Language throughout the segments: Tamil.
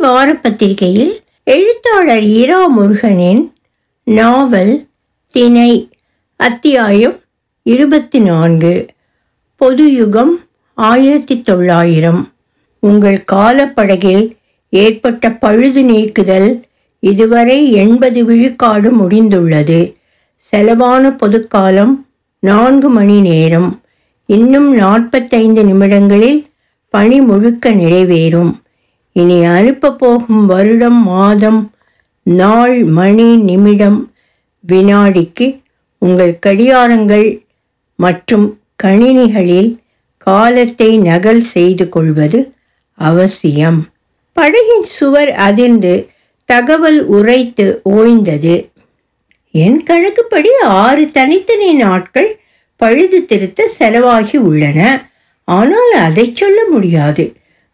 வார பத்திரிகையில் எழுத்தாளர் இரா முருகனின் நாவல் திணை அத்தியாயம் இருபத்தி நான்கு பொது யுகம் ஆயிரத்தி தொள்ளாயிரம் உங்கள் காலப்படகில் ஏற்பட்ட பழுது நீக்குதல் இதுவரை எண்பது விழுக்காடு முடிந்துள்ளது. செலவான பொதுக்காலம் நான்கு மணி நேரம். இன்னும் நாற்பத்தைந்து நிமிடங்களில் பணி முழுக்க நிறைவேறும். இனி அனுப்ப போகும் வருடம் மாதம் நாள் மணி நிமிடம் வினாடிக்கு உங்கள் கடியாரங்கள் மற்றும் கணினிகளில் காலத்தை நகல் செய்து கொள்வது அவசியம். படகின் சுவர் அதிர்ந்து தகவல் உரைத்து ஓய்ந்தது. என் கணக்குப்படி ஆறு தனித்தனி நாட்கள் பழுது திருத்த செலவாகி உள்ளன. ஆனால் அதை சொல்ல முடியாது.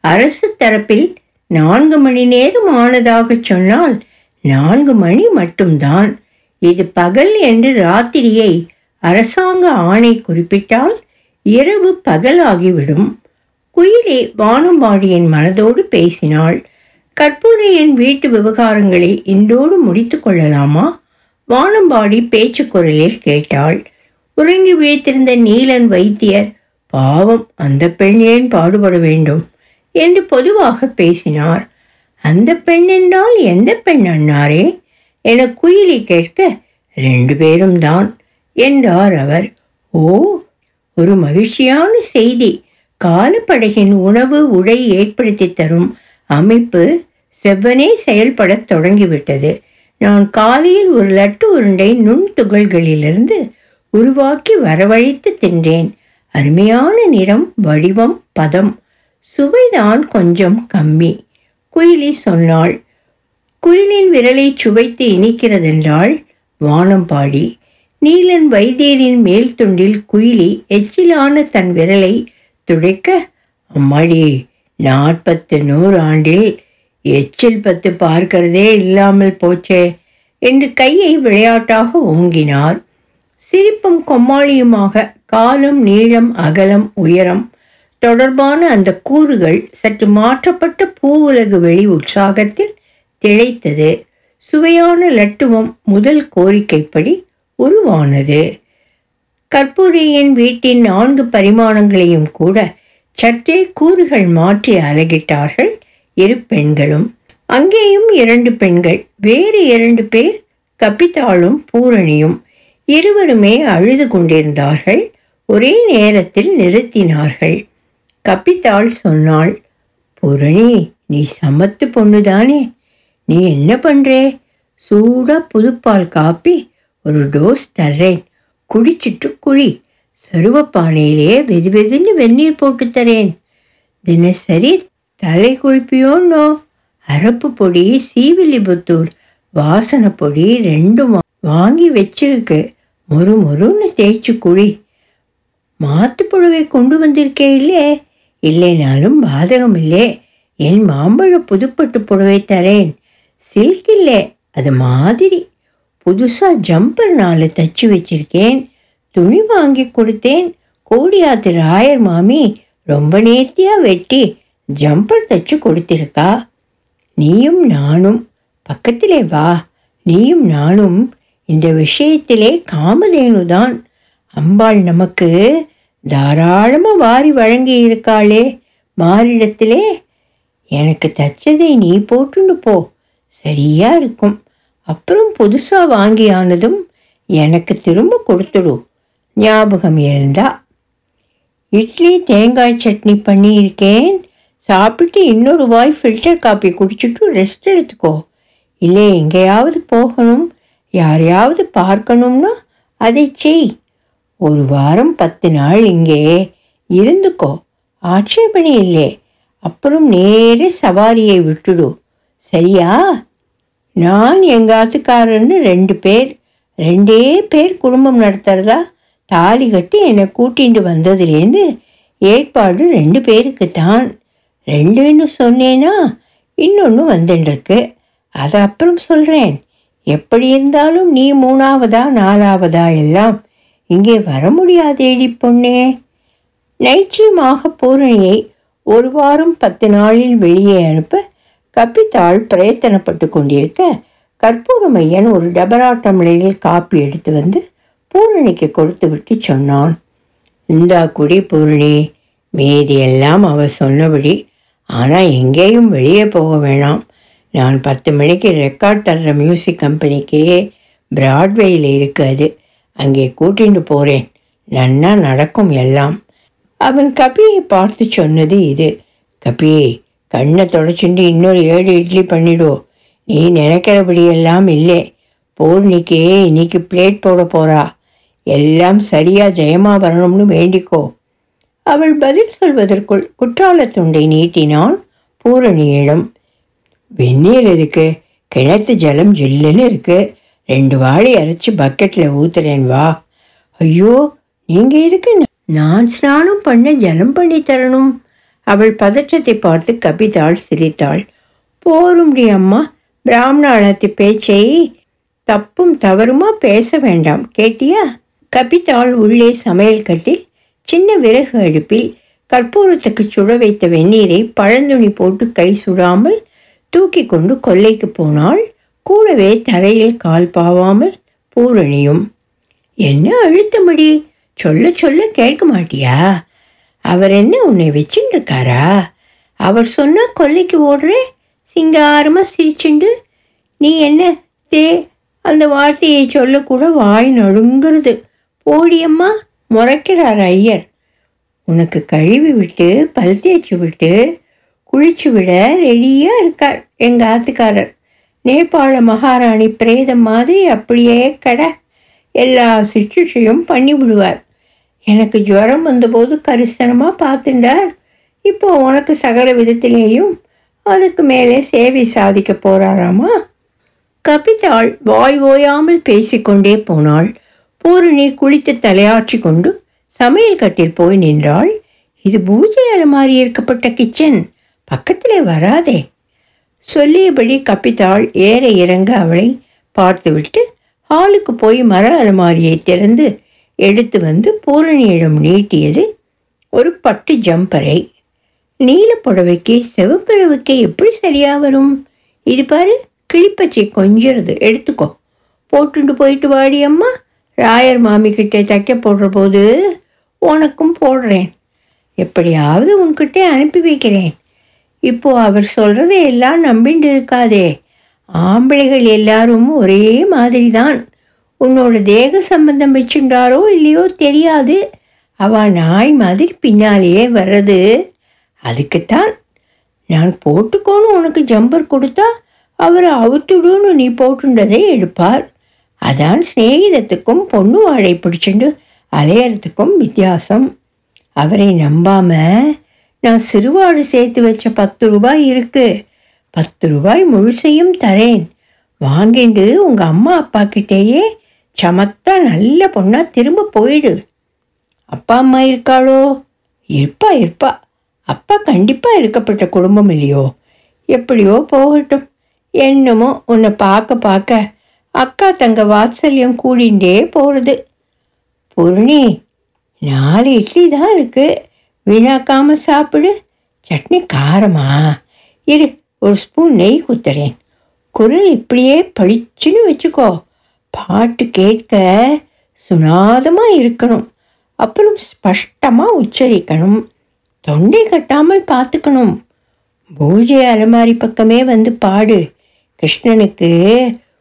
அரசு தரப்பில் நான்கு மணி நேரம் ஆனதாக சொன்னால் நான்கு மணி மட்டும்தான். இது பகல் என்று ராத்திரியை அரசாங்க ஆணை குறிப்பிட்டால் இரவு பகலாகிவிடும். குயிலே வானம்பாடியின் மனதோடு பேசினாள். கற்பூரையின் வீட்டு விவகாரங்களை இன்றோடு முடித்து கொள்ளலாமா? வானம்பாடி பேச்சு குரலில் கேட்டாள். உறங்கி விழித்திருந்த நீலன் வைத்தியர் பாவம் அந்த பெண் ஏன் பாடுபட வேண்டும்? என்று பொதுவாக பேசினார். அந்த பெண் என்றால் எந்த பெண் அண்ணாரே என குயிலி கேட்க ரெண்டு பேரும் தான் என்றார் அவர். ஓ ஒரு மகிழ்ச்சியான செய்தி. காலப்படகின் உணவு உடை ஏற்படுத்தி தரும் அமைப்பு செவ்வனே செயல்படத் தொடங்கிவிட்டது. நான் காலையில் ஒரு லட்டு உருண்டை நுண் துகள்களிலிருந்து உருவாக்கி வரவழைத்து தின்றேன். அருமையான நிறம் வடிவம் பதம் சுவைதான் கொஞ்சம் கம்மி. குயிலி சொன்னாள் குயிலின் விரலை சுவைத்து இனிக்கிறதென்றாள் வானம்பாடி நீலன் வைத்தியரின் மேல் துண்டில் குயிலி எச்சிலான தன் விரலை துடைக்க அம்மாடி நாற்பத்து நூறு ஆண்டில் எச்சில் பத்து பார்க்கிறதே இல்லாமல் போச்சே என்று கையை விளையாட்டாக ஓங்கினார். சிரிப்பும் கொம்மாளியுமாக காலம் நீளம் அகலம் உயரம் தொடர்பான அந்த கூறுகள் சற்று மாற்றப்பட்ட பூவுலகு வெளி உற்சாகத்தில் திளைத்தது. சுவையான லட்டுவம் முதல் கோரிக்கைப்படி உருவானது. கற்பூரியின் வீட்டின் நான்கு பரிமாணங்களையும் கூட சற்றே கூறுகள் மாற்றி அலகிட்டார்கள் இரு பெண்களும். அங்கேயும் இரண்டு பெண்கள் வேறு இரண்டு பேர் கபிதாளும் பூரணியும் இருவருமே அழுது கொண்டிருந்தார்கள். ஒரே நேரத்தில் நிறுத்தினார்கள். கபிதாள் சொன்னாள் பூரணி நீ சமத்து பொண்ணு தானே நீ என்ன பண்ணுறே சூடாக புதுப்பால் காப்பி ஒரு டோஸ் தர்றேன். குடிச்சிட்டு குழி. சருவப்பானையிலே வெது வெதுன்னு வெந்நீர் போட்டு தரேன் தினசரி தலை குளிப்பியோன்னோ? அரப்பு பொடி சீவில்லிபுத்தூர் வாசனை பொடி ரெண்டும் வாங்கி வச்சிருக்கு. மொறு மொறுன்னு தேய்ச்சி குழி. மாத்து புழுவை கொண்டு வந்திருக்கே இல்லையே இல்லைனாலும் பாதகம் இல்லே என் மாம்பழ புதுப்பட்டு புடவை தரேன். சில்க் இல்லை அது மாதிரி. புதுசாக ஜம்பர் நாலு தச்சு வச்சிருக்கேன். துணி வாங்கி கொடுத்தேன். கோடியாத்து ராயர் மாமி ரொம்ப நேர்த்தியாக வெட்டி ஜம்பர் தச்சு கொடுத்திருக்கா? நீயும் நானும். பக்கத்திலே வா. நீயும் நானும். இந்த விஷயத்திலே காமதேனுதான். அம்பாள் நமக்கு தாராளமாக வாரி வழங்கி இருக்காளே மாறிடத்திலே எனக்கு தச்சதை நீ போட்டுண்டு போ. சரியா இருக்கும். அப்புறம் புதுசாக வாங்கி ஆனதும் எனக்கு திரும்ப கொடுத்துடு. ஞாபகம் இருந்தா இட்லி தேங்காய் சட்னி பண்ணியிருக்கேன். சாப்பிட்டு இன்னொரு வாய் ஃபில்டர் காப்பி குடிச்சிட்டு ரெஸ்ட் எடுத்துக்கோ. இல்லை எங்கேயாவது போகணும். யாரையாவது பார்க்கணும்னா அதை செய். ஒரு வாரம் பத்து நாள் இங்கே இருந்துக்கோ. ஆட்சேபணி இல்லை. அப்புறம் நேரே சவாரியை விட்டுடு. சரியா? நான் எங்கள் ஆத்துக்காரன்னு ரெண்டு பேர் ரெண்டே பேர் குடும்பம் நடத்துறதா? தாலி கட்டி என்னை கூட்டிகிட்டு வந்ததுலேருந்து ஏற்பாடு ரெண்டு பேருக்கு தான் ரெண்டுன்னு சொன்னேன்னா இன்னொன்று வந்துட்டுருக்கு அதை அப்புறம் சொல்கிறேன் எப்படி இருந்தாலும் நீ மூணாவதா நாலாவதா எல்லாம் இங்கே வர முடியாதேடி பொண்ணே. நைச்சியமாக பூரணியை ஒரு வாரம் பத்து நாளில் வெளியே அனுப்ப கப்பித்தாள் பிரயத்தனப்பட்டு கொண்டிருக்க கற்பூரமையன் ஒரு டபரா டம்ளரில் காப்பி எடுத்து வந்து பூரணிக்கு கொடுத்து விட்டு சொன்னான். இந்தா குடி பூரணி மீதியெல்லாம் அவள் சொன்னபடி ஆனால் எங்கேயும் வெளியே போக வேணாம். நான் பத்து மணிக்கு ரெக்கார்ட் தர்ற மியூசிக் கம்பெனிக்கே பிராட்வேயில் இருக்காது. அங்கே கூட்டிட்டு போகிறேன் நன்னா நடக்கும் எல்லாம். அவன் கபியை பார்த்து சொன்னது இது. கபியே கண்ணை தொடச்சுண்டு இன்னொரு ஏழு இட்லி பண்ணிடு. நீ நினைக்கிறபடியெல்லாம் இல்லை. பூர்ணிக்கே இன்னைக்கு பிளேட் போட போறா. எல்லாம் சரியா ஜெயமா வரணும்னு வேண்டிக்கோ. அவள் பதில் சொல்வதற்குள் குற்றால துண்டை நீட்டினான் பூரணியிடம். வெந்நீர் எதுக்கு? கிணத்து ஜலம் ஜில்லுன்னு இருக்குது ரெண்டு வாழை அரைச்சி பக்கெட்டில் ஊத்துறேன் வா. ஐயோ நீங்கள் எதுக்கு நான் ஸ்நானம் பண்ண ஜலம் பண்ணி தரணும். அவள் பதற்றத்தை பார்த்து கபிதாள் சிரித்தாள். போரும்டி அம்மா பிராமணாளத்து பேச்சை தப்பும் தவறுமா பேச வேண்டாம் கேட்டியா? கபிதாள் உள்ளே சமையல் கட்டில் சின்ன விறகு அடுப்பில் கற்பூரத்துக்கு சுட வைத்த வெந்நீரை பழந்துணி போட்டு கை சுடாமல் தூக்கி கொண்டு கொல்லைக்கு போனாள். கூடவே தரையில் கால் பாவாமல் பூரணியும் என்ன அழுத்தமடி? சொல்ல சொல்ல கேட்க மாட்டியா? அவர் என்ன உன்னை வச்சுட்டு இருக்காரா அவர் சொன்னால் கொல்லைக்கு ஓடுறே? சிங்காரமாக சிரிச்சுண்டு நீ என்ன? தே அந்த வார்த்தையை சொல்லக்கூட வாய் நடுங்கிறது. போடியம்மா முறைக்கிறார் ஐயர். உனக்கு கழுவி விட்டு பல் தேய்ச்சி விட்டு குளிச்சு விட ரெடியாக இருக்கார் எங்கள் ஆத்துக்காரர். நேபாள மகாராணி பிரேதம் மாதிரி அப்படியே கட. எல்லா சிகிச்சையும் பண்ணி விடுவார். எனக்கு ஜுரம் வந்தபோது கரிசனமாக பார்த்துட்டார் இப்போ உனக்கு சகல விதத்திலேயும் அதுக்கு மேலே சேவை சாதிக்க போகிறாராமா கபிதாள் வாய் ஓயாமல் பேசிக்கொண்டே போனாள். பூரணி குளித்து தலையாற்றி கொண்டு சமையல் கட்டில் போய் நின்றாள். இது பூஜை அலமாரி இருக்கப்பட்ட கிச்சன். பக்கத்திலே வராதே. சொல்லியபடி கப்பித்தாள் ஏற இறங்க அவளை பார்த்துவிட்டு ஹாலுக்கு போய் மர அலமாரியை திறந்து எடுத்து வந்து பூரணியிடம் நீட்டியது ஒரு பட்டு ஜம்பரை. நீல புடவைக்கு சிவப்புடவைக்கு எப்படி சரியாக வரும்? இது பாரு கிளிப்பச்சை கொஞ்சிறது எடுத்துக்கோ. போட்டுட்டு போயிட்டு வாடி அம்மா. ராயர் மாமி கிட்டே தைக்க போடுற போது உனக்கும் போடுறேன். எப்படியாவது உன்கிட்ட அனுப்பி வைக்கிறேன். இப்போ அவர் சொல்றதை எல்லாம் நம்பிண்டு இருக்காதே ஆம்பளைகள் எல்லாரும் ஒரே மாதிரி தான் உன்னோட தேக சம்பந்தம் வச்சுட்டாரோ இல்லையோ தெரியாது. அவ நாய் மாதிரி பின்னாலேயே வர்றது. அதுக்குத்தான் நான் போட்டுக்கோன்னு உனக்கு ஜம்பர் கொடுத்தா அவர் அவுத்துடுன்னு நீ போட்டுன்றதை எடுப்பார். அதான் சிநேகிதத்துக்கும் பொண்ணு வாழை பிடிச்சிண்டு அலையறதுக்கும் வித்தியாசம். அவரை நம்பாமல் நான் சிறுவாடு சேர்த்து வச்ச பத்து ரூபாய் இருக்கு. பத்து ரூபாய் முழுசையும் தரேன். வாங்கிண்டு உங்க அம்மா அப்பா கிட்டேயே சமத்தா நல்ல பொண்ணா திரும்ப போயிடு. அப்பா அம்மா இருக்காளோ? இருப்பா இருப்பா. அப்பா கண்டிப்பா இருக்கப்பட்ட குடும்பம் இல்லையோ? எப்படியோ போகட்டும். என்னமோ உன்னை பார்க்க பார்க்க அக்கா தங்க வாத்சல்யம் கூடிண்டே போகிறது பொருணி நாலு இட்லி தான் இருக்குது வீணாக்காம சாப்பிடு. சட்னி காரமா? இரு ஒரு ஸ்பூன் நெய் குத்துறேன். குரல் இப்படியே பளிச்சுன்னு வச்சுக்கோ. பாட்டு கேட்க சுனாதமாக இருக்கணும். அப்புறம் ஸ்பஷ்டமாக உச்சரிக்கணும். தொண்டை கட்டாமல் பார்த்துக்கணும். பூஜை அலமாரி பக்கமே வந்து பாடு. கிருஷ்ணனுக்கு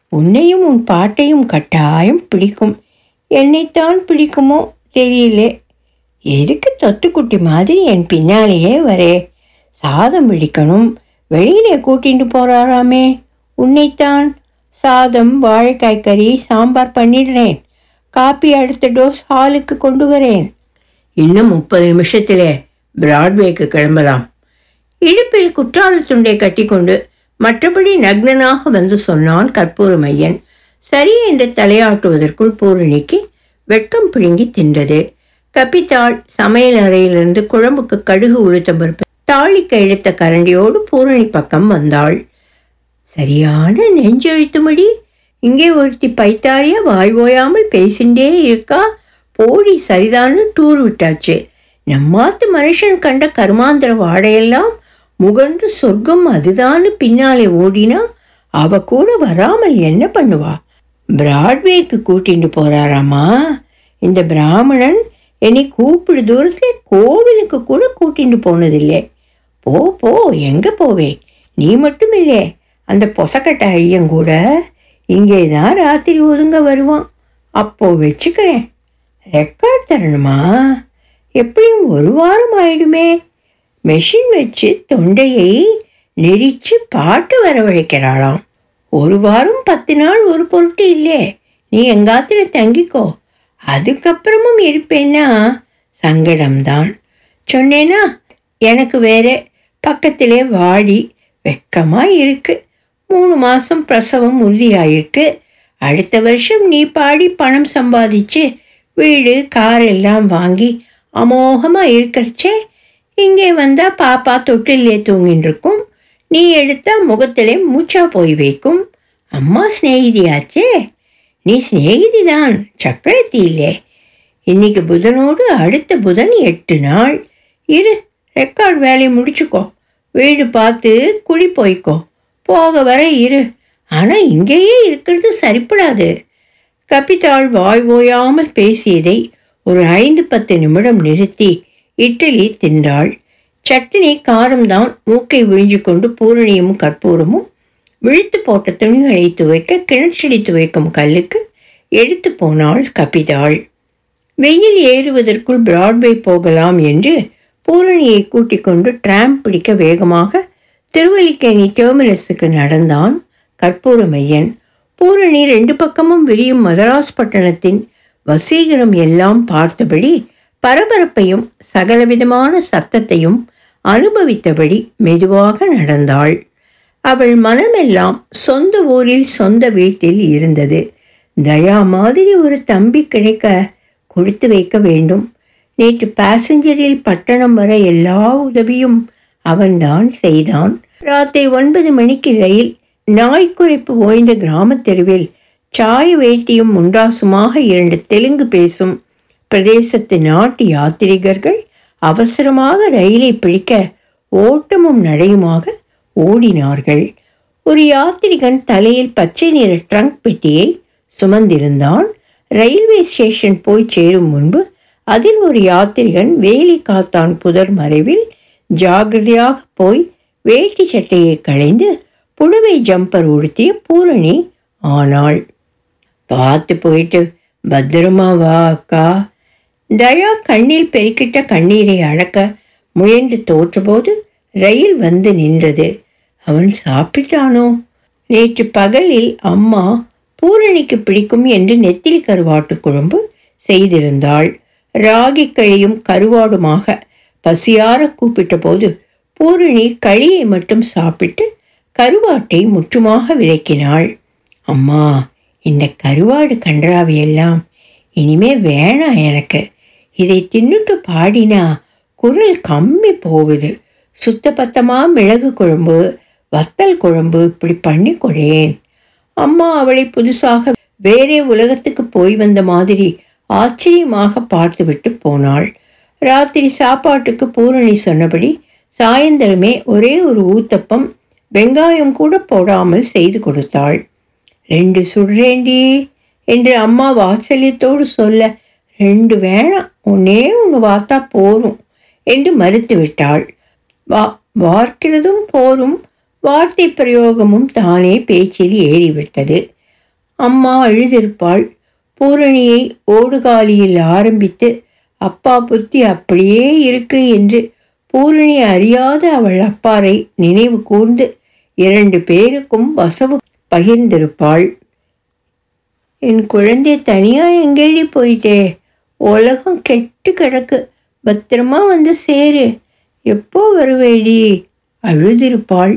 உன்னையும் உன் பாட்டையும் கட்டாயம் பிடிக்கும். என்னைத்தான் பிடிக்குமோ தெரியலே. எதுக்கு தொத்துக்குட்டி மாதிரி என் பின்னாலேயே வரே? சாதம் விழிக்கணும். வெளியிலே கூட்டிட்டு போறாராமே. உன்னைத்தான் சாதம் வாழைக்காய் கறி சாம்பார் பண்ணிடுறேன். காப்பி அடுத்த டோஸ் ஹாலுக்கு கொண்டு வரேன். இன்னும் முப்பது நிமிஷத்திலே பிராட்வேக்கு கிளம்பலாம். இடுப்பில் குற்றால துண்டை கட்டிக்கொண்டு மற்றபடி நக்னனாக வந்து சொன்னான் கற்பூரமையன் சரி என்று தலையாட்டுவதற்குள் பூரணிக்கு வெட்கம் பிடுங்கி தின்றது. கப்பித்தாள் சமையல் அறையிலிருந்து குழம்புக்கு கடுகு உளுத்த பருப்பு தாளிக்க இழுத்த கரண்டியோடு பூரணி பக்கம் வந்தாள். சரியான நெஞ்செழுத்துமடி இங்கே ஒருத்தி பைத்தாரியா வாய் ஓயாமல் பேசிண்டே இருக்கா? போடி சரிதான்னு டூர் விட்டாச்சு. நம்மாத்து மனுஷன் கண்ட கருமாந்திர வாடையெல்லாம் முகன்று சொர்க்கம் அதுதான்னு பின்னாலே ஓடினா அவ கூட வராமல் என்ன பண்ணுவா? பிராட்வேக்கு கூட்டிட்டு போறாராமா? இந்த பிராமணன் என்னை கூப்பிடு தூரத்தில் கோவிலுக்கு கூட கூட்டிட்டு போனதில்லை. போ போ எங்க போவே? நீ மட்டும் இல்லையே. அந்த பொசக்கட்ட ஐயன் கூட இங்கே தான் ராத்திரி ஒதுங்க வருவான். அப்போ வச்சுக்கிறேன். ரெக்கார்ட் தரணுமா? எப்படியும் ஒரு வாரம் ஆயிடுமே. மெஷின் வச்சு தொண்டையை நெரிச்சு பாட்டு வரவழைக்கிறாளாம். ஒரு வாரம் பத்து நாள் ஒரு பொருட்டு இல்லையே. நீ எங்காத்துல தங்கிக்கோ. அதுக்கப்புறமும் இருப்பேன்னா சங்கடம்தான். சொன்னேனா எனக்கு வேற பக்கத்திலே வாடி வெக்கமாக இருக்கு. மூணு மாதம் பிரசவம் உறுதியாயிருக்கு. அடுத்த வருஷம் நீ பாடி பணம் சம்பாதிச்சு வீடு கார் எல்லாம் வாங்கி அமோகமாக இருக்கிறச்சே இங்கே வந்தால் பாப்பா தொட்டிலே தூங்கின்னு இருக்கும் நீ எடுத்தால் முகத்திலே மூச்சா போய் வைக்கும். அம்மா சிநேகிதியாச்சே. நீ சிநேகிதி தான் சக்கரத்தி இல்லே இன்னைக்கு புதனோடு அடுத்த புதன் எட்டு நாள். இரு ரெக்கார்ட் வேலையை முடிச்சுக்கோ. வீடு பார்த்து குடி போய்க்கோ. போக வர இரு. ஆனால் இங்கேயே இருக்கிறது சரிப்படாது. கபிதாள் வாய் ஓயாமல் பேசியதை ஒரு ஐந்து பத்து நிமிடம் நிறுத்தி இட்லி தின்றாள். சட்னி காரம்தான் மூக்கை விழிஞ்சு கொண்டு பூரணியும் கற்பூரமும் விழித்து போட்ட துணிகளை துவைக்க கிணற்றடி துவைக்கும் கல்லுக்கு எடுத்து போனாள் கபிதாள். வெயில் ஏறுவதற்குள் பிராட்வே போகலாம் என்று பூரணியை கூட்டிக் கொண்டு டிராம் பிடிக்க வேகமாக திருவல்லிக்கேணி டெர்மினஸுக்கு நடந்தான் கற்பூரமையன் பூரணி ரெண்டு பக்கமும் விரியும் மதராஸ் பட்டணத்தின் வசீகரம் எல்லாம் பார்த்தபடி பரபரப்பையும் சகலவிதமான சத்தத்தையும் அனுபவித்தபடி மெதுவாக நடந்தாள். அவள் மனமெல்லாம் சொந்த ஊரில் சொந்த வீட்டில் இருந்தது. தயா மாதிரி ஒரு தம்பி கிடைக்க கொடுத்து வைக்க வேண்டும். நேற்று பாசஞ்சரில் பட்டணம் வர எல்லா உதவியும் அவன்தான் செய்தான். ராத்திரி ஒன்பது மணிக்கு ரயில் நாய்க்குறைப்பு ஓய்ந்த கிராமத் தெருவில் சாய வேட்டியும் முண்டாசுமாக இரண்டு தெலுங்கு பேசும் பிரதேசத்து நாட்டு யாத்திரிகர்கள் அவசரமாக ரயிலை பிடிக்க ஓட்டமும் நடையுமாக ஓடினார்கள். ஒரு யாத்திரிகன் தலையில் பச்சை நிற ட்ரங்க் பெட்டியை சுமந்திருந்தான். ரயில்வே ஸ்டேஷன் போய் சேரும் முன்பு அதில் ஒரு யாத்திரிகன் வேலி காத்தான் புதர் மறைவில் ஜாகிரதையாக போய் வேட்டி சட்டையை களைந்து புடவை ஜம்பர் உடுத்திய பூரணி ஆனாள். பார்த்து போயிட்டு பத்திரமா வா அக்கா. தயா கண்ணில் பெருக்கிட்ட கண்ணீரை அடக்க முயன்று தோற்றபோது ரயில் வந்து நின்றது. அவன் சாப்பிட்டானோ? நேற்று பகலில் அம்மா பூரணிக்கு பிடிக்கும் என்று நெத்திலி கருவாட்டு குழம்பு செய்திருந்தாள். ராகி களியும் கருவாடுமாக பசியார கூப்பிட்ட போது பூரணி களியை மட்டும் சாப்பிட்டு கருவாட்டை முற்றுமாக விலக்கினாள் அம்மா இந்த கருவாடு கன்றாவையெல்லாம் இனிமே வேணாம் எனக்கு. இதை தின்னுட்டு பாடினா குரல் கம்மி போகுது. சுத்தபத்தமாக மிளகு குழம்பு வத்தல் குழம்பு இப்படி பண்ணி கொடேன் அம்மா அவளை புதுசாக வேறே உலகத்துக்கு போய் வந்த மாதிரி ஆச்சரியமாக பார்த்துவிட்டு போனாள். ராத்திரி சாப்பாட்டுக்கு பூரணி சொன்னபடி சாயந்தரமே ஒரே ஒரு ஊத்தப்பம் வெங்காயம் கூட போடாமல் செய்து கொடுத்தாள். ரெண்டு சுடுறேண்டி என்று அம்மா வாத்சல்யத்தோடு சொல்ல ரெண்டு வேணாம் ஒன்னே ஒன்று வாத்தா போரும் என்று மறுத்து விட்டாள் வா வார்க்கிறதும் போரும் வார்த்தை பிரயோகமும் தானே பேச்சில் ஏறிவிட்டது. அம்மா அழுதிருப்பாள். பூரணியை ஓடுகாலியில் ஆரம்பித்து அப்பா புத்தி அப்படியே இருக்கு என்று பூரணி அறியாத அவள் அப்பாரை நினைவு கூர்ந்து இரண்டு பேருக்கும் வசவு பகிர்ந்திருப்பாள். என் குழந்தை தனியா எங்கேடி போயிட்டே? உலகம் கெட்டு கிடக்கு. பத்திரமா வந்து சேரு. எப்போ வருவேடி? அழுதிருப்பாள்.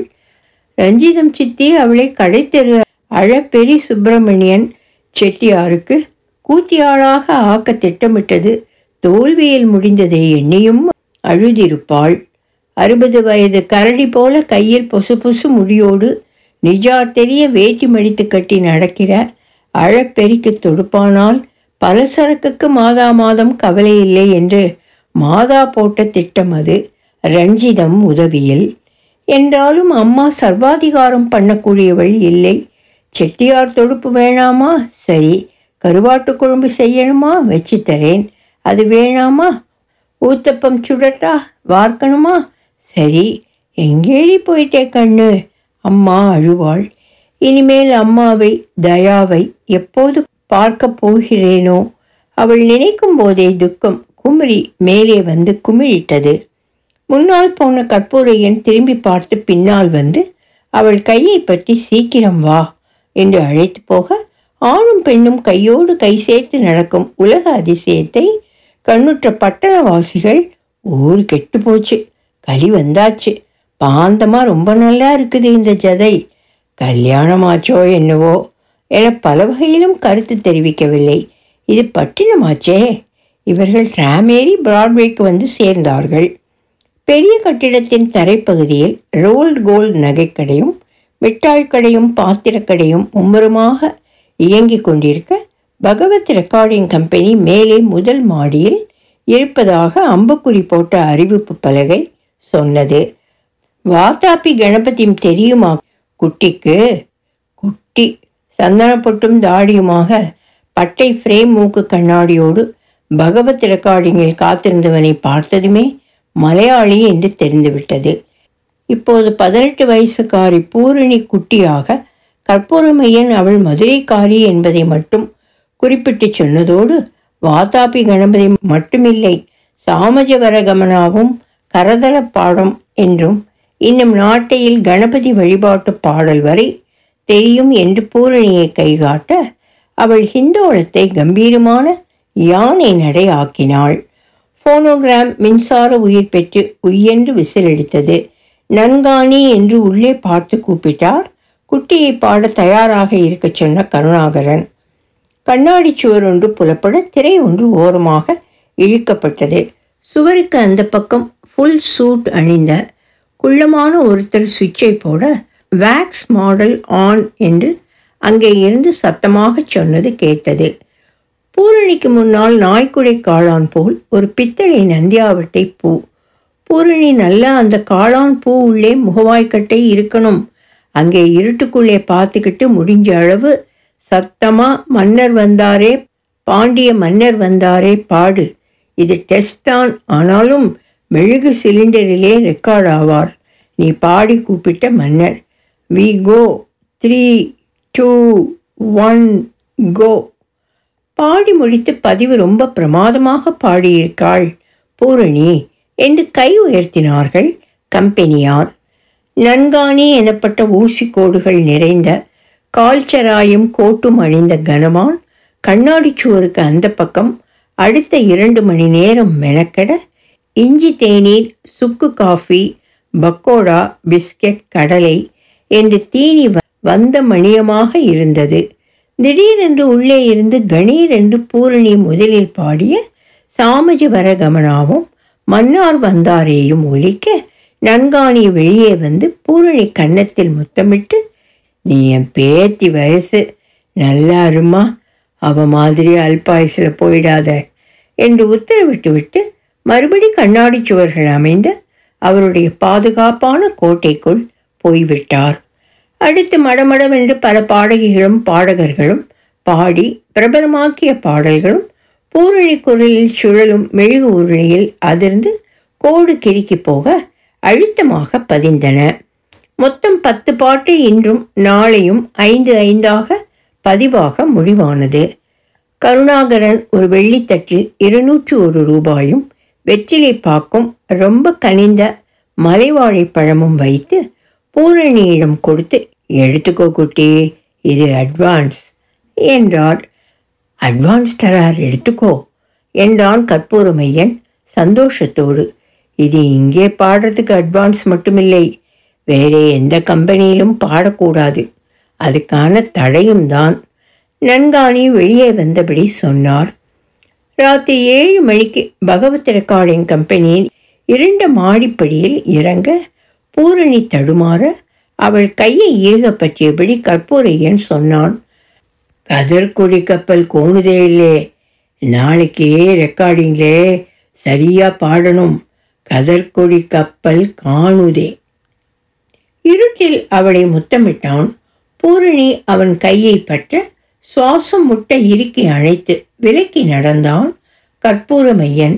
ரஞ்சிதம் சித்தி அவளை கடைத்தெரு அழப்பெரி சுப்பிரமணியன் செட்டியாருக்கு கூத்தியாளாக ஆக்க திட்டமிட்டது. தோல்வியில் முடிந்ததை எண்ணியும் அழுதிருப்பாள். அறுபது வயது கரடி போல கையில் பொசு பொசு முடியோடு நிஜார் தெரிய வேட்டி மடித்து கட்டி நடக்கிற அழப்பெரிக்கு தொடுப்பானால் பலசரக்குக்கு மாதா மாதம் கவலை இல்லை என்று மாதா போட்ட திட்டம் அது. ரஞ்சிதம் உதவியில் என்றாலும் அம்மா சர்வாதிகாரம் பண்ணக்கூடியவள் இல்லை. செட்டியார் தொடுப்பு வேணாமா? சரி. கருவாட்டு குழம்பு செய்யணுமா? வச்சு தரேன் அது வேணாமா? ஊத்தப்பம் சுடட்டா? வார்க்கணுமா? சரி. எங்கேடி போயிட்டே கண்ணு? அம்மா அழுவாள். இனிமேல் அம்மாவை தயாவை எப்போது பார்க்க போகிறேனோ? அவள் நினைக்கும் போதே துக்கம் குமரி மேலே வந்து குமிழிட்டது. முன்னால் போன கற்பூரையன் திரும்பி பார்த்து பின்னால் வந்து அவள் கையை பற்றி சீக்கிரம் வா என்று அழைத்து போக ஆணும் பெண்ணும் கையோடு கை சேர்த்து நடக்கும் உலக அதிசயத்தை கண்ணுற்ற பட்டணவாசிகள் ஊர் கெட்டு போச்சு களி வந்தாச்சு பாந்தமாக ரொம்ப நல்லா இருக்குது இந்த ஜதை கல்யாணமாச்சோ என்னவோ என பல வகையிலும் கருத்து தெரிவிக்கவில்லை. இது பட்டினமாச்சே இவர்கள் ட்ராமேரி பிராட்வேக்கு வந்து சேர்ந்தார்கள் பெரிய கட்டிடத்தின் தரைப்பகுதியில் ரோல்ட் கோல்ட் நகைக்கடையும் மிட்டாய் கடையும் பாத்திரக்கடையும் மும்முரமாக இயங்கிக் கொண்டிருக்க பகவத் ரெக்கார்டிங் கம்பெனி மேலே முதல் மாடியில் இருப்பதாக அம்புக்குறி போட்ட அறிவிப்பு பலகை சொன்னது. வாத்தாப்பி கணபதியும் தெரியுமா? குட்டிக்கு? குட்டி சந்தனப்பட்டும் தாடியுமாக பட்டை ஃப்ரேம் மூக்கு கண்ணாடியோடு பகவத் ரெக்கார்டிங்கில் காத்திருந்தவனை பார்த்ததுமே மலையாளி என்று தெரிந்துவிட்டது. இப்போது பதினெட்டு வயசுக்காரி பூரணி குட்டியாக கற்பூரமையன் அவள் மதுரைக்காரி என்பதை மட்டும் குறிப்பிட்டு சொன்னதோடு வாதாபி கணபதி மட்டுமில்லை சாமஜவரகமனாவும் கரதள பாடம் என்றும் இன்னும் நாட்டையில் கணபதி வழிபாட்டு பாடல் வரை தெரியும் என்று பூரணியை கைகாட்ட அவள் ஹிந்தோளத்தை கம்பீரமான யானை நடை ஆக்கினாள். போனோகிராம் மின்சார உயிர் பெற்று உய்யென்று விசிலடித்தது. நன்கானி என்று உள்ளே பார்த்து கூப்பிட்டார். குட்டியை பாட தயாராக இருக்கச் சொன்ன கருணாகரன். கண்ணாடி சுவர் ஒன்று புலப்பட திரை ஒன்று ஓரமாக இழுக்கப்பட்டது. சுவருக்கு அந்த பக்கம் ஃபுல் சூட் அணிந்த குள்ளமான ஒருத்தர் சுவிட்சை போட வேக்ஸ் மாடல் ஆன் என்று அங்கே இருந்து சத்தமாக சொன்னது கேட்டது. பூரணிக்கு முன்னால் நாய்க்குடை காளான் போல் ஒரு பித்தளை நந்தியாவட்டை பூ. பூரணி நல்லா அந்த காளான் பூ உள்ளே முகவாய்க்கட்டை இருக்கணும். அங்கே இருட்டுக்குள்ளே பார்த்துக்கிட்டு முடிஞ்ச அளவு சத்தமாக மன்னர் வந்தாரே பாண்டிய மன்னர் வந்தாரே பாடு. இது டெஸ்ட் தான். ஆனாலும் மெழுகு சிலிண்டரிலே ரெக்கார்ட் ஆவார். நீ பாடி கூப்பிட்ட மன்னர். We go three two one go பாடி முடித்து பதிவு ரொம்ப பிரமாதமாக பாடியிருக்காள். பூரணி என்று கை உயர்த்தினார்கள். கம்பெனியார். நன்கானி எனப்பட்ட ஊசிக்கோடுகள் நிறைந்த கால்ச்சராயும் கோட்டும் அணிந்த கனமான் கண்ணாடி சுவருக்கு அந்த பக்கம் அடுத்த இரண்டு மணி நேரம் மெனக்கெட இஞ்சி தேநீர் சுக்கு காஃபி பக்கோடா பிஸ்கெட் கடலை என்று தீனி வ- வந்த மணியமாக இருந்தது. திடீரென்று உள்ளே இருந்து கணீர் என்று பூரணி முதலில் பாடிய சாமஜி வரகமனாவும் மன்னார் வந்தாரேயும் ஒலிக்க நன்காணி வெளியே வந்து பூரணி கன்னத்தில் முத்தமிட்டு நீ என் பேத்தி வயசு. நல்லா இருமா அவ மாதிரி அல்பாயுசில் போயிடாத என்று உத்தரவிட்டு விட்டு மறுபடி கண்ணாடி சுவர்கள் அமைந்த அவருடைய பாதுகாப்பான கோட்டைக்குள் போய்விட்டார். அடுத்து மடமடவென்று பல பாடகிகளும் பாடகர்களும் பாடி பிரபலமாக்கிய பாடல்களும் பூரணி குரலில் சுழலும் மெழுகு உருளையில் அதிர்ந்து கோடு கிறுக்கி போக அழுத்தமாக பதிந்தன. மொத்தம் பத்து பாட்டு இன்றும் நாளையும் ஐந்து ஐந்தாக பதிவாக முடிவானது. கருணாகரன் ஒரு வெள்ளித்தட்டில் இருநூற்று ஒரு ரூபாயும் வெற்றிலை பாக்கும் ரொம்ப கனிந்த மலைவாழைப்பழமும் வைத்து பூரணியிடம் கொடுத்து எடுத்துக்கோ குட்டி இது அட்வான்ஸ் என்றார் அட்வான்ஸ் தரார் எடுத்துக்கோ என்றான் கற்பூரமையன் சந்தோஷத்தோடு. இது இங்கே பாடுறதுக்கு அட்வான்ஸ் மட்டுமில்லை. வேறே எந்த கம்பெனியிலும் பாடக்கூடாது. அதுக்கான தடையும் தான். நன்கானி வெளியே வந்தபடி சொன்னார். ராத்திரி ஏழு மணிக்கு பகவத் ரெக்கார்டிங் கம்பெனியின் இரண்டு மாடிப்படியில் இறங்க பூரணி தடுமாற அவள் கையை இறுக பற்றியபடி கற்பூரையன் சொன்னான் கதர்கொடி கப்பல் கோணுதே இல்லே. நாளைக்கே ரெக்கார்டிங்லே சரியா பாடணும். கதற்கொடி கப்பல் காணுதே. இருட்டில் அவளை முத்தமிட்டான். பூரணி அவன் கையை பற்ற சுவாசம் முட்ட இறுக்கி அழைத்து விலக்கி நடந்தான் கற்பூரமையன்.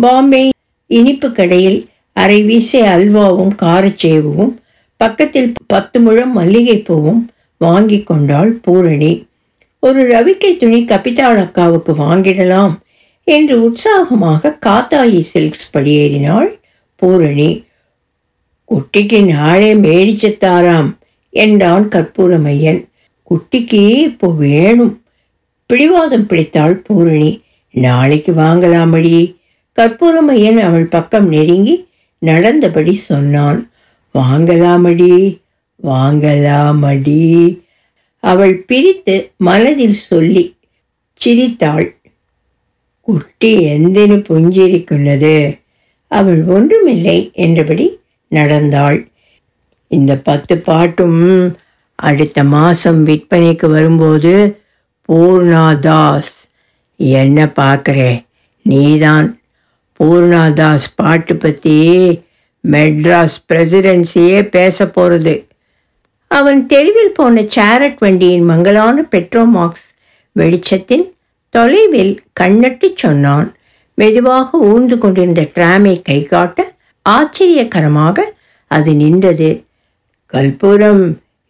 பாம்பே இனிப்பு கடையில் அரை வீசை அல்வாவும் காரச்சேவும் பக்கத்தில் பத்து முழம் மல்லிகைப்பூவும் வாங்கி கொண்டாள் பூரணி. ஒரு ரவிக்கை துணி கபிதாள் அக்காவுக்கு வாங்கிடலாம் என்று உற்சாகமாக காத்தாயி சில்க்ஸ் படியேறினாள் பூரணி. குட்டிக்கு நாளே மேடிச்சத்தாராம் என்றான் கற்பூரமையன். குட்டிக்கு இப்போ வேணும் பிடிவாதம் பிடித்தாள் பூரணி. நாளைக்கு வாங்கலாமடி கற்பூரமையன் அவள் பக்கம் நெருங்கி நடந்தபடி சொன்னான். வாங்கலாமடி வாங்கலாமடி அவள் பிரித்து மனதில் சொல்லி சிரித்தாள். குட்டி எந்தினு புஞ்சிரிக்குள்ளது அவள் ஒன்றுமில்லை என்றபடி நடந்தாள். இந்த பத்து பாட்டும் அடுத்த மாதம் விற்பனைக்கு வரும்போது பூர்ணா தாஸ். என்ன பார்க்குற நீதான் பூர்ணாதாஸ் பாட்டு பற்றி மெட்ராஸ் பிரசிடென்சியே பேச போகிறது அவன் தெருவில் போன சேரட் வண்டியின் மங்களான பெட்ரோமாக்ஸ் வெளிச்சத்தின் தொலைவில் கண்ணட்டு சொன்னான். மெதுவாக ஊர்ந்து கொண்டிருந்த டிராமை கை காட்ட ஆச்சரியகரமாக அது நின்றது. கல்பூரம்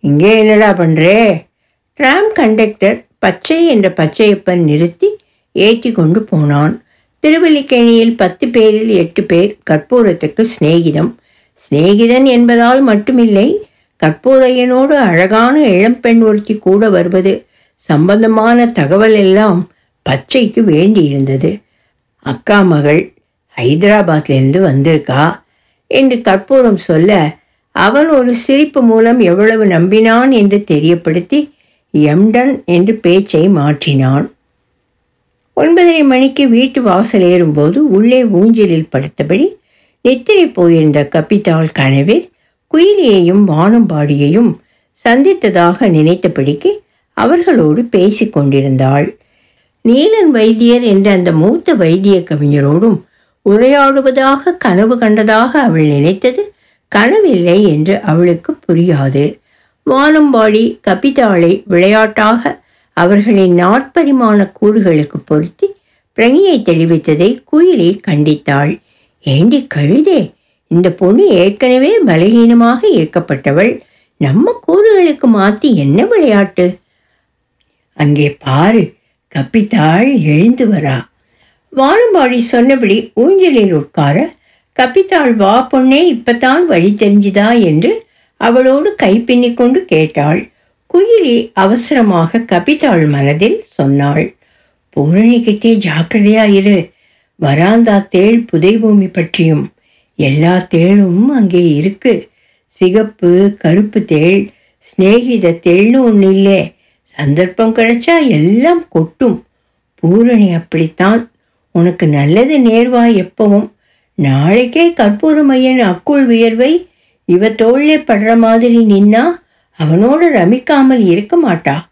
இங்கே என்னடா பண்ணுறே டிராம் கண்டக்டர் பச்சை என்ற பச்சையப்பன் நிறுத்தி ஏற்றி கொண்டு போனான். திருவல்லிக்கேணியில் பத்து பேரில் எட்டு பேர் கற்பூரத்துக்கு சிநேகிதம். சிநேகிதன் என்பதால் மட்டுமில்லை கற்பூரையனோடு அழகான இளம்பெண் ஒருத்தி கூட வருவது சம்பந்தமான தகவல் எல்லாம் பச்சைக்கு வேண்டியிருந்தது. அக்கா மகள் ஹைதராபாத்லேருந்து வந்திருக்கா என்று கற்பூரம் சொல்ல அவன் ஒரு சிரிப்பு மூலம் எவ்வளவு நம்பினான் என்று தெரியப்படுத்தி எம்டன் என்று பேச்சை மாற்றினான். ஒன்பதரை மணிக்கு வீட்டு வாசல் ஏறும்போது உள்ளே ஊஞ்சலில் படுத்தபடி நித்திரை போயிருந்த கப்பித்தாள் கனவில் குயிலியையும் வானம்பாடியையும் சந்தித்ததாக நினைத்தபடிக்கு அவர்களோடு பேசிக் கொண்டிருந்தாள். நீலன் வைத்தியர் என்ற அந்த மூத்த வைத்திய கவிஞரோடும் உரையாடுவதாக கனவு கண்டதாக அவள் நினைத்தது கனவில்லை என்று அவளுக்கு புரியாது. வானம்பாடி கபிதாளை விளையாட்டாக அவர்களின் நாற்பரிமாண கூறுகளுக்கு பொருத்தி பிரணியை தெளிவித்ததை குயிலி கண்டித்தாள். ஏண்டி கழுதே இந்த பொண்ணு ஏற்கனவே பலகீனமாக இருக்கப்பட்டவள். நம்ம கூறுகளுக்கு மாத்தி என்ன விளையாட்டு? அங்கே பாரு கப்பித்தாள் எழுந்து வரா. வானம்பாடி சொன்னபடி ஊஞ்சலில் உட்கார கப்பித்தாள் வா பொண்ணே இப்பத்தான் வழி தெரிஞ்சுதா என்று அவளோடு கைப்பின்னிக் கொண்டு கேட்டாள். குயிலி அவசரமாக கபிதாள் மனதில் சொன்னாள் பூரணிக்கிட்டே ஜாக்கிரதையா இரு. வராந்தா தேள் புதைபூமி பற்றியும் எல்லா தேளும் அங்கே இருக்கு. சிகப்பு கருப்பு தேள் சிநேகித தேள்னு ஒன்று இல்லை. சந்தர்ப்பம் கிடைச்சா எல்லாம் கொட்டும். பூரணி அப்படித்தான். உனக்கு நல்லது நேர்வா எப்பவும். நாளைக்கே கற்பூரமையன் அக்குள் வியர்வை இவ தோளிலே படுற மாதிரி நின்னா அவனோட ரமிக்காமல் இருக்க மாட்டா.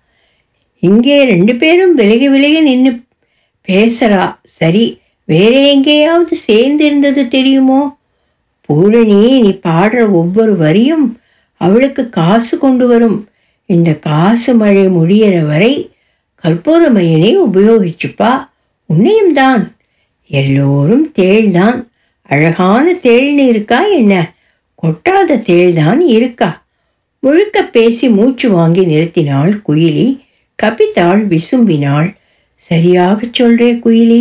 இங்கே ரெண்டு பேரும் விலகி விலகி நின்று பேசுறா. சரி வேற எங்கேயாவது சேர்ந்து இருந்தது தெரியுமோ? பூரணி நீ பாடுற ஒவ்வொரு வரியும் அவளுக்கு காசு கொண்டு வரும். இந்த காசு மழை முடியிற வரை கற்பூரமையனை உபயோகிச்சுப்பா. உன்னையும் தான். எல்லோரும் தேள்தான். அழகான தேள்னு இருக்கா என்ன? கொட்டாத தேள்தான் இருக்கா. முழுக்க பேசி மூச்சு வாங்கி நிறுத்தினாள் குயிலி கபித்தாள் விசும்பினாள். சரியாக சொல்றே குயிலி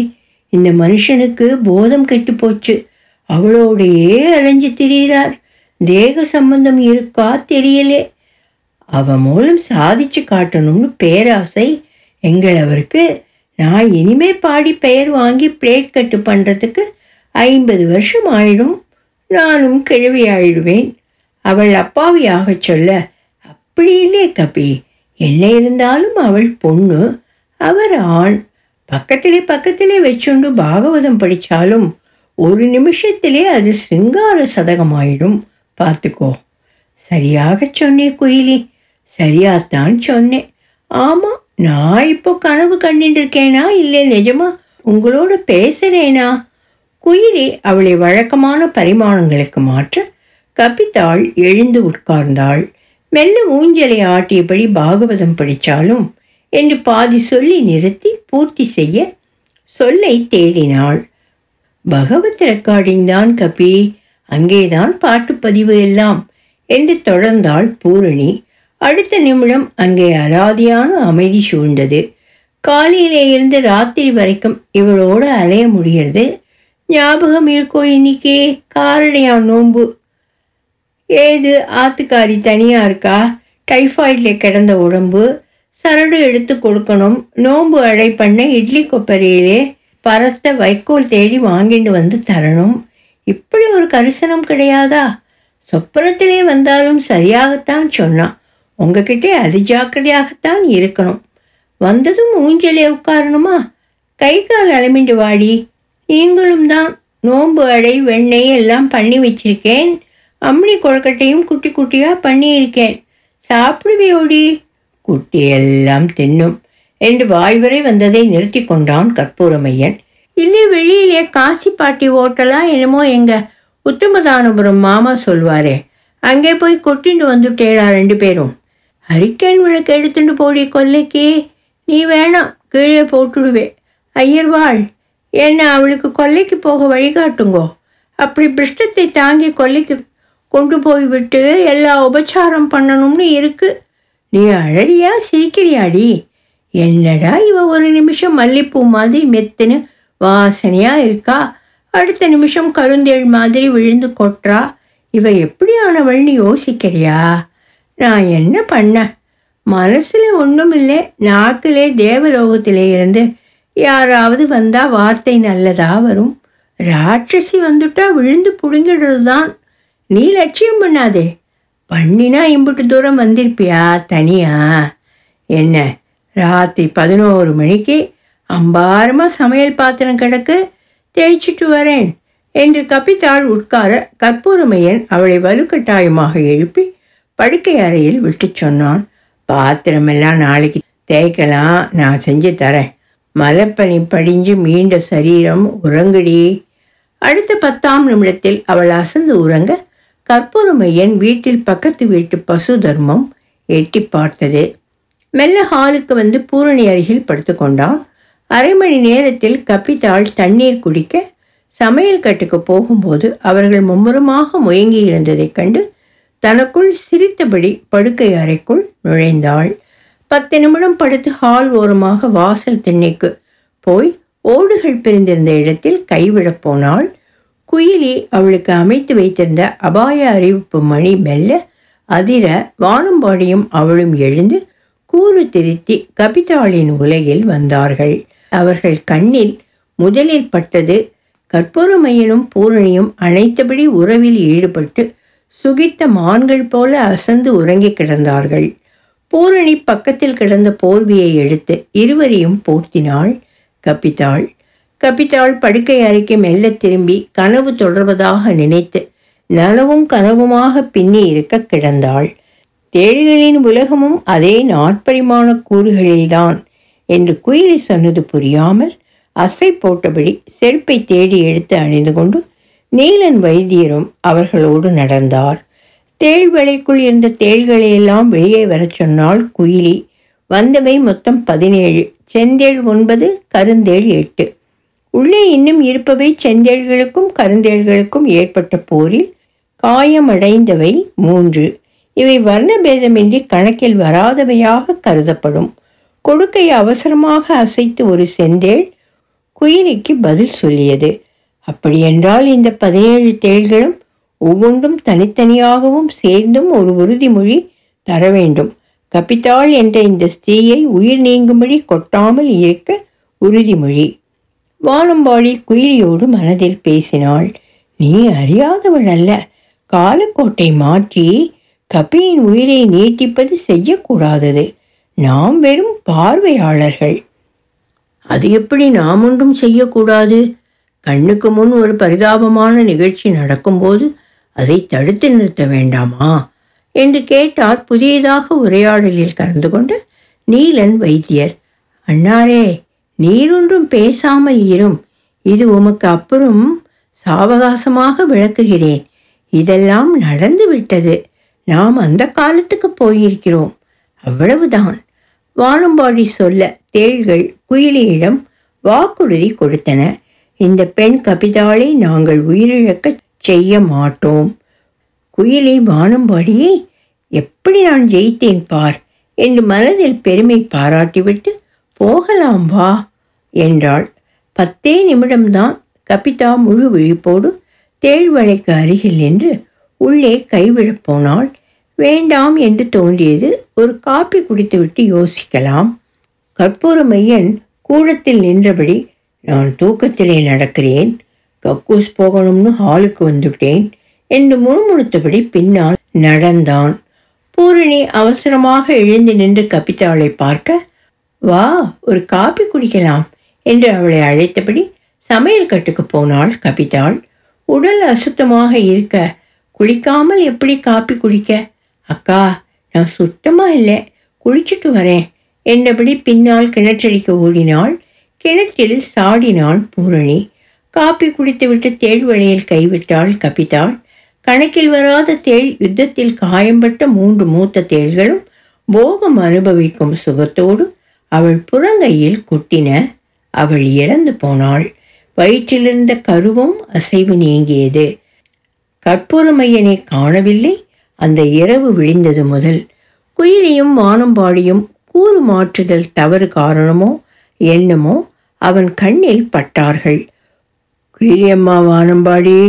இந்த மனுஷனுக்கு போதம் கெட்டு போச்சு அவளோடையே அலைஞ்சு திரியிறார். தேக சம்பந்தம் இருக்கா தெரியலே. அவ மூலம் சாதிச்சு காட்டணும்னு பேராசை. எங்களவருக்கு நான் இனிமே பாடி பெயர் வாங்கி பிளேட் கட்டு பண்ணுறதுக்கு ஐம்பது வருஷம் ஆயிடும். நானும் கிழவி ஆயிடுவேன் அவள் அப்பாவியாகச் சொல்ல அப்படி இல்லை கபி என்ன இருந்தாலும் அவள் பொண்ணு. அவர் ஆண். பக்கத்திலே பக்கத்திலே வச்சுண்டு பாகவதம் படித்தாலும் ஒரு நிமிஷத்திலே அது சிங்கார சதகமாயிடும். பார்த்துக்கோ. சரியாக சொன்னேன் குயிலி. சரியாத்தான் சொன்னேன் ஆமாம் நான் இப்போ கனவு கண்டிட்டு இருக்கேனா இல்லை நிஜமா உங்களோட பேசுகிறேனா குயிலி அவளை வழக்கமான பரிமாணங்களுக்கு மாற்ற கப்பித்தாள் எழுந்து உட்கார்ந்தாள். மெல்ல ஊஞ்சலை ஆட்டியபடி பாகவதம் படித்தாலும் என்று பாதி சொல்லி நிறுத்தி பூர்த்தி செய்ய சொல்லை தேடினாள். பகவத் ரெக்கார்டிங் தான் கபி அங்கேதான் பாட்டு பதிவு எல்லாம் என்று தொடர்ந்தாள் பூரணி. அடுத்த நிமிடம் அங்கே அராதியான அமைதி சூழ்ந்தது. காலையிலே இருந்து ராத்திரி வரைக்கும் இவளோடு அலைய முடிகிறது ஞாபகம் இருக்கோ இன்னைக்கே? காரடையா நோன்பு ஏது? ஆத்துக்காரி தனியாக இருக்கா? டைஃபாய்டில் கிடந்த உடம்பு. சரடு எடுத்து கொடுக்கணும். நோன்பு அடை பண்ண இட்லி கொப்பரையிலே பரத்த வைக்கோல் தேடி வாங்கிட்டு வந்து தரணும். இப்படி ஒரு கரிசனம் கிடையாதா? சொப்பனத்திலே வந்தாலும் சரியாகத்தான் சொன்னான். உங்ககிட்டே அது ஜாக்கிரதையாகத்தான் இருக்கணும். வந்ததும் ஊஞ்சலே உட்காரணுமா? கை கால் அலமிண்டு வாடி. நீங்களும் தான் நோன்பு அடை வெண்ணெய் எல்லாம் பண்ணி வச்சிருக்கேன். அம்மணி கொழுக்கட்டையும் குட்டி குட்டியாக பண்ணியிருக்கேன். சாப்பிடுவியோடி. குட்டி எல்லாம் தின்னும். என்று வாய் வரை வந்ததை நிறுத்தி கொண்டான் கற்பூரமையன். இல்லை வெளியிலே காசி பாட்டி ஓட்டலா என்னமோ எங்க உத்தமதானபுரம் மாமா சொல்வாரே. அங்கே போய் கொட்டிண்டு வந்துட்டேடா ரெண்டு பேரும். ஹரிக்கேன் விளக்கு எடுத்துட்டு போடி கொல்லைக்கு. நீ வேணாம் கீழே போட்டுடுவே. ஐயர்வாள் என்ன அவளுக்கு கொல்லைக்கு போக வழிகாட்டுங்கோ. அப்படி பிருஷ்டத்தை தாங்கி கொல்லைக்கு கொண்டு போய் விட்டு எல்லா உபச்சாரம் பண்ணணும்னு இருக்கு. நீ அழறியா சிரிக்கிறியாடி? என்னடா இவ ஒரு நிமிஷம் மல்லிப்பூ மாதிரி மெத்துன்னு வாசனையா இருக்கா? அடுத்த நிமிஷம் கருந்தேள் மாதிரி விழுந்து கொட்டுறா இவ எப்படியானவள்னு யோசிக்கிறியா? நான் என்ன பண்ண? மனசில் ஒன்றும் இல்லை நாக்கிலே தேவலோகத்திலே இருந்து யாராவது வந்தா வார்த்தை நல்லதா வரும். ராட்சசி வந்துட்டா விழுந்து புடுங்கிடுறது தான் நீ லட்சியம் பண்ணாதே. பண்ணினா இம்புட்டு தூரம் வந்திருப்பியா தனியா? என்ன ராத்திரி பதினோரு மணிக்கு அம்பாரமாக சமையல் பாத்திரம் கிடக்கு தேய்ச்சிட்டு வரேன் என்று கப்பித்தாள் உட்கார கற்பூரமையன் அவளை வலுக்கட்டாயமாக எழுப்பி படுக்கை அறையில் விட்டு சொன்னான். பாத்திரமெல்லாம் நாளைக்கு தேய்க்கலாம் நான் செஞ்சு தரேன். மலைப்பனி படிஞ்சு மீண்ட சரீரம் உறங்குடி. அடுத்த பத்தாம் நிமிடத்தில் அவள் அசந்து உறங்க கற்பூரமையன் வீட்டில் பக்கத்து வீட்டு பசு தர்மம் எட்டி பார்த்தது. மெல்ல ஹாலுக்கு வந்து பூரணி அருகில் படுத்துக்கொண்டான். அரை மணி நேரத்தில் கப்பித்தாள் தண்ணீர் குடிக்க சமையல் கட்டுக்கு போகும்போது அவர்கள் மும்முரமாக முயங்கி இருந்ததைக் கண்டு தனக்குள் சிரித்தபடி படுக்கை அறைக்குள் நுழைந்தாள். பத்து நிமிடம் படுத்து ஹால் ஓரமாக வாசல் திண்ணைக்கு போய் ஓடுகள் பிரிந்திருந்த இடத்தில் கைவிடப் போனாள். குயிலி அவளுக்கு அமைத்து வைத்திருந்த அபாய அறிவிப்பு மணி மெல்ல அதிர வானம்பாடியும் அவளும் எழுந்து கூறு திருத்தி கபிதாளின் உலகில் வந்தார்கள். அவர்கள் கண்ணில் முதலில் பட்டது கற்பூரமையனும் பூரணியும் அனைத்தபடி உறவில் ஈடுபட்டு சுகித்த மான்கள் போல அசந்து உறங்கி கிடந்தார்கள். பூரணி பக்கத்தில் கிடந்த போர்வியை எடுத்து இருவரையும் போர்த்தினாள் கப்பித்தாள் கப்பித்தாள் படுக்கை அறைக்கு மெல்ல திரும்பி கனவு தொடர்வதாக நினைத்து நனவும் கனவுமாக பின்னி இருக்க கிடந்தாள். தேடுகளின் உலகமும் அதே நாற்பரிமாண கூறுகளில்தான் என்று குயிலி சொன்னது புரியாமல் அசை போட்டபடி செருப்பை தேடி எடுத்து அணிந்து கொண்டு நீலன் வைத்தியரும் அவர்களோடு நடந்தார். தேள்வலைக்குள் இருந்த தேள்களையெல்லாம் வெளியே வரச் சொன்னால் குயிலி வந்தவை மொத்தம் பதினேழு செந்தேள் ஒன்பது கருந்தேள் எட்டு. உள்ளே இன்னும் இருப்பவை செந்தேள்களுக்கும் கருந்தேள்களுக்கும் ஏற்பட்ட போரில் காயமடைந்தவை மூன்று. இவை வர்ணபேதமின்றி கணக்கில் வராதவையாக கருதப்படும். கொடுக்கை அவசரமாக அசைத்து ஒரு செந்தேள் குயிலிக்கு பதில் சொல்லியது. அப்படியென்றால் இந்த பதினேழு தேள்களும் ஒவ்வொன்றும் தனித்தனியாகவும் சேர்ந்தும் ஒரு உறுதிமொழி தர வேண்டும். கபித்தாள் என்ற இந்த ஸ்திரீயை உயிர் நீங்கும்படி கொட்டாமல் இருக்க உறுதிமொழி. வானம்பாடி குயிலியோடு மனதில் பேசினாள். நீ அறியாதவள் அல்ல. காலக்கோட்டை மாற்றி கபியின் உயிரை நீட்டிப்பது செய்யக்கூடாதது. நாம் வெறும் பார்வையாளர்கள். அது எப்படி நாம் ஒன்றும் செய்யக்கூடாது? கண்ணுக்கு முன் ஒரு பரிதாபமான நிகழ்ச்சி நடக்கும்போது அதை தடுத்து நிறுத்த வேண்டாமா? என்று கேட்டார் புதியதாக உரையாடலில் கலந்து கொண்ட நீலன் வைத்தியர். அண்ணாரே நீரொன்றும் பேசாமல் இரும். இது உமக்கு அப்புறம் சாவகாசமாக விளக்குகிறேன். இதெல்லாம் நடந்து விட்டது. நாம் அந்த காலத்துக்கு போயிருக்கிறோம். அவ்வளவுதான். வானம்பாடி சொல்ல தேள்கள் குயிலியிடம் வாக்குறுதி கொடுத்தன. இந்த பெண் கபிதாளை நாங்கள் உயிரிழக்கச் செய்ய மாட்டோம். குயிலி வானம்பாடியை எப்படி நான் ஜெயித்தேன் பார்? என்று மனதில் பெருமை பாராட்டிவிட்டு போகலாம் வா. என்றாள். பத்தே நிமிடம்தான் கபிதா முழு விழிப்போடு தேழ்வளைக்கு அருகில் நின்று உள்ளே கைவிடப் போனாள். வேண்டாம் என்று தோன்றியது ஒரு காப்பி குடித்துவிட்டு யோசிக்கலாம். கற்பூர மையன் கூடத்தில் நின்றபடி நான் தூக்கத்திலே நடக்கிறேன். கக்கூஸ் போகணும்னு ஹாலுக்கு வந்துவிட்டேன் என்று முணுமுணுத்தபடி பின்னால் நடந்தான். பூரணி அவசரமாக எழுந்து நின்று கபிதாளை பார்க்க வா ஒரு காப்பி குடிக்கலாம். என்று அவளை அழைத்தபடி சமையல் கட்டுக்கு போனாள் கபிதாள். உடல் அசுத்தமாக இருக்க குளிக்காமல் எப்படி காப்பி குடிக்க? அக்கா நான் சுத்தமாக இல்லை குளிச்சுட்டு வரேன் என்றபடி பின்னால் கிணற்றடிக்க ஓடினாள். கிணற்றில் சாடினாள் பூரணி. காப்பி குடித்துவிட்டு தேள் வழியில் கைவிட்டாள் கபிதாள். கணக்கில் வராத தேள் யுத்தத்தில் காயம்பட்ட மூன்று மூத்த தேள்களும் போகம் அனுபவிக்கும் சுகத்தோடு அவள் புறங்கையில் கொட்டின. அவள் இறந்து போனாள். வயிற்றிலிருந்த கருவும் அசைவு நீங்கியது. கற்பூரமையனை காணவில்லை. அந்த இரவு விழிந்தது முதல். குயிலியும் வானம்பாடியும் கூறு மாற்றுதல் தவறு காரணமோ என்னமோ அவன் கண்ணில் பட்டார்கள். குயிலியம்மா வானம்பாடி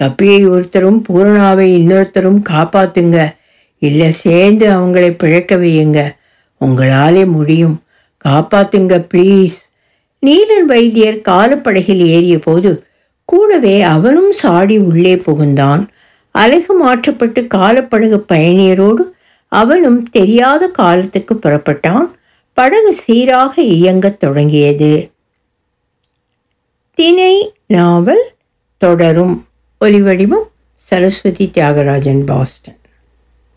கப்பியை ஒருத்தரும் பூரணாவை இன்னொருத்தரும் காப்பாத்துங்க. இல்லை சேர்ந்து அவங்களை பிழைக்க வையுங்க. உங்களாலே முடியும். காப்பாத்துங்க ப்ளீஸ் நீலன் வைத்தியர் காலப்படகில் ஏறிய போது கூடவே அவனும் சாடி உள்ளே புகுந்தான். அழகு மாற்றப்பட்டு காலப்படகு பயணியரோடு அவனும் தெரியாத காலத்துக்கு புறப்பட்டான். படகு சீராக இயங்கத் தொடங்கியது. தினை நாவல் தொடரும். ஒலிவடிவம் சரஸ்வதி தியாகராஜன் பாஸ்டன்.